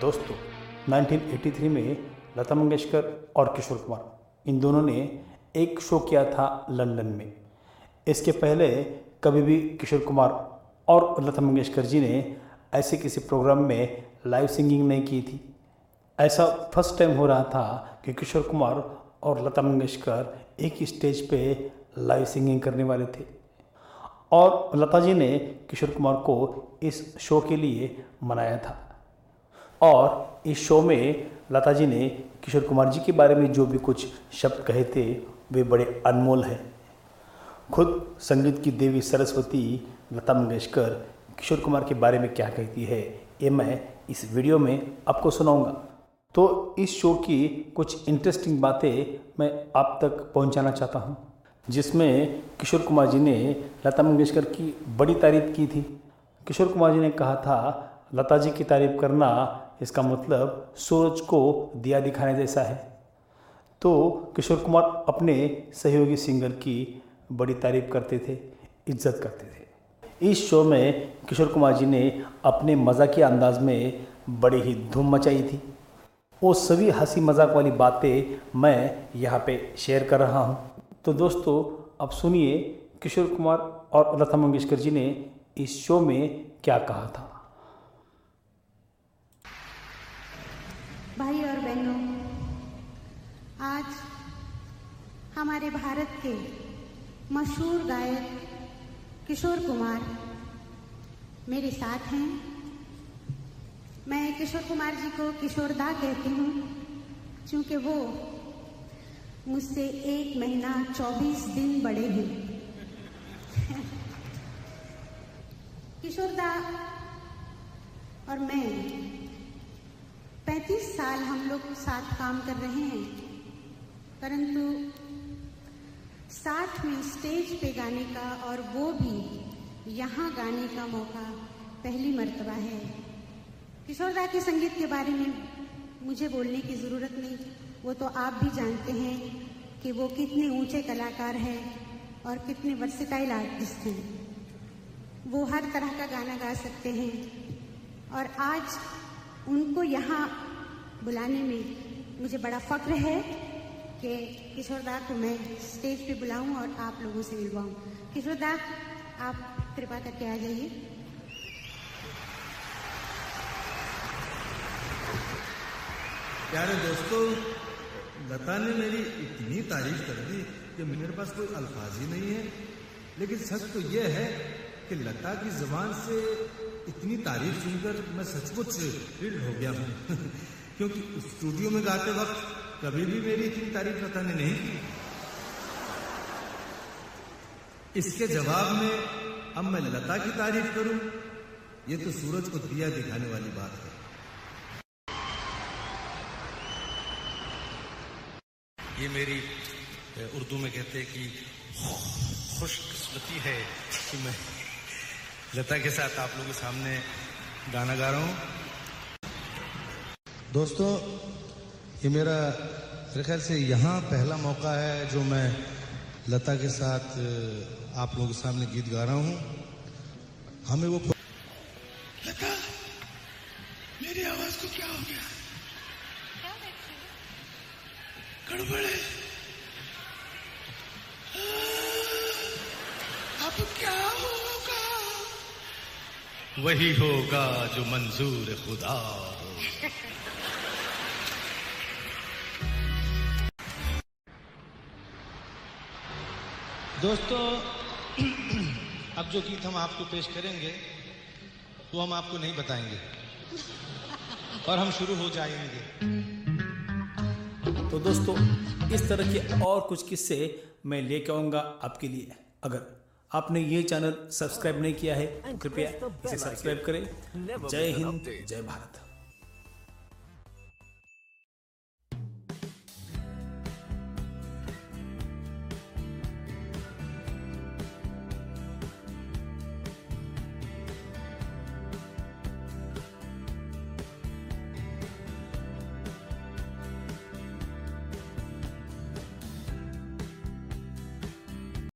दोस्तों 1983 में लता मंगेशकर और किशोर कुमार, इन दोनों ने एक शो किया था लंदन में। इसके पहले कभी भी किशोर कुमार और लता मंगेशकर जी ने ऐसे किसी प्रोग्राम में लाइव सिंगिंग नहीं की थी। ऐसा फ़र्स्ट टाइम हो रहा था कि किशोर कुमार और लता मंगेशकर एक ही स्टेज पे लाइव सिंगिंग करने वाले थे। और लता जी ने किशोर कुमार को इस शो के लिए मनाया था। और इस शो में लता जी ने किशोर कुमार जी के बारे में जो भी कुछ शब्द कहे थे, वे बड़े अनमोल हैं। खुद संगीत की देवी सरस्वती लता मंगेशकर किशोर कुमार के बारे में क्या कहती है, ये मैं इस वीडियो में आपको सुनाऊँगा। तो इस शो की कुछ इंटरेस्टिंग बातें मैं आप तक पहुंचाना चाहता हूँ, जिसमें किशोर कुमार जी ने लता मंगेशकर की बड़ी तारीफ़ की थी। किशोर कुमार जी ने कहा था, लता जी की तारीफ़ करना इसका मतलब सूरज को दिया दिखाने जैसा है। तो किशोर कुमार अपने सहयोगी सिंगर की बड़ी तारीफ़ करते थे, इज़्ज़त करते थे। इस शो में किशोर कुमार जी ने अपने मजाकी अंदाज में बड़ी ही धूम मचाई थी। वो सभी हँसी मज़ाक वाली बातें मैं यहाँ पे शेयर कर रहा हूँ। तो दोस्तों, अब सुनिए किशोर कुमार और लता मंगेशकर जी ने इस शो में क्या कहा था। भाई और बहनों, आज हमारे भारत के मशहूर गायक किशोर कुमार मेरे साथ हैं। मैं किशोर कुमार जी को किशोरदा कहती हूँ, क्योंकि वो मुझसे एक महीना चौबीस दिन बड़े हैं। किशोरदा और मैं साल हम लोग साथ काम कर रहे हैं, परंतु साथ में स्टेज पे गाने का और वो भी यहाँ गाने का मौका पहली मर्तबा है। किशोरदा के संगीत के बारे में मुझे बोलने की ज़रूरत नहीं। वो तो आप भी जानते हैं कि वो कितने ऊँचे कलाकार हैं और कितने वर्सेटाइल आर्टिस्ट हैं। वो हर तरह का गाना गा सकते हैं और आज उनको यहाँ बुलाने में मुझे बड़ा फक्र है कि किशोरदा को मैं स्टेज पे बुलाऊं और आप लोगों से मिलवाऊं। किशोरदा, आप कृपा करके आ जाइए। प्यारे दोस्तों, लता ने मेरी इतनी तारीफ़ कर दी कि मेरे पास कोई अल्फाज ही नहीं है। लेकिन सच तो यह है कि लता की जबान से इतनी तारीफ़ सुनकर मैं सचमुच हिल्ड हो गया हूँ। क्योंकि स्टूडियो में गाते वक्त कभी भी मेरी इतनी तारीफ़ लता ने नहीं की। इसके जवाब में, अब मैं लता की तारीफ़ करूँ, ये तो सूरज को दिया दिखाने वाली बात है। ये मेरी उर्दू में कहते हैं कि खुशकिस्मती है कि मैं लता के साथ आप लोगों के सामने गाना गा रहा हूँ। दोस्तों ये मेरा मेरे ख्याल से यहाँ पहला मौका है जो मैं लता के साथ आप लोगों के सामने गीत गा रहा हूँ। हमें वो लता मेरी आवाज़ को क्या हो गया? गड़बड़ है। अब क्या होगा? वही होगा जो मंजूर खुदा हो। दोस्तों अब जो गीत हम आपको पेश करेंगे वो हम आपको नहीं बताएँगे। और हम शुरू हो जाएँगे। तो दोस्तों इस तरह के और कुछ किस्से मैं लेके आऊँगा आपके लिए। अगर आपने ये चैनल सब्सक्राइब नहीं किया है कृपया इसे सब्सक्राइब करें। जय हिंद जय भारत।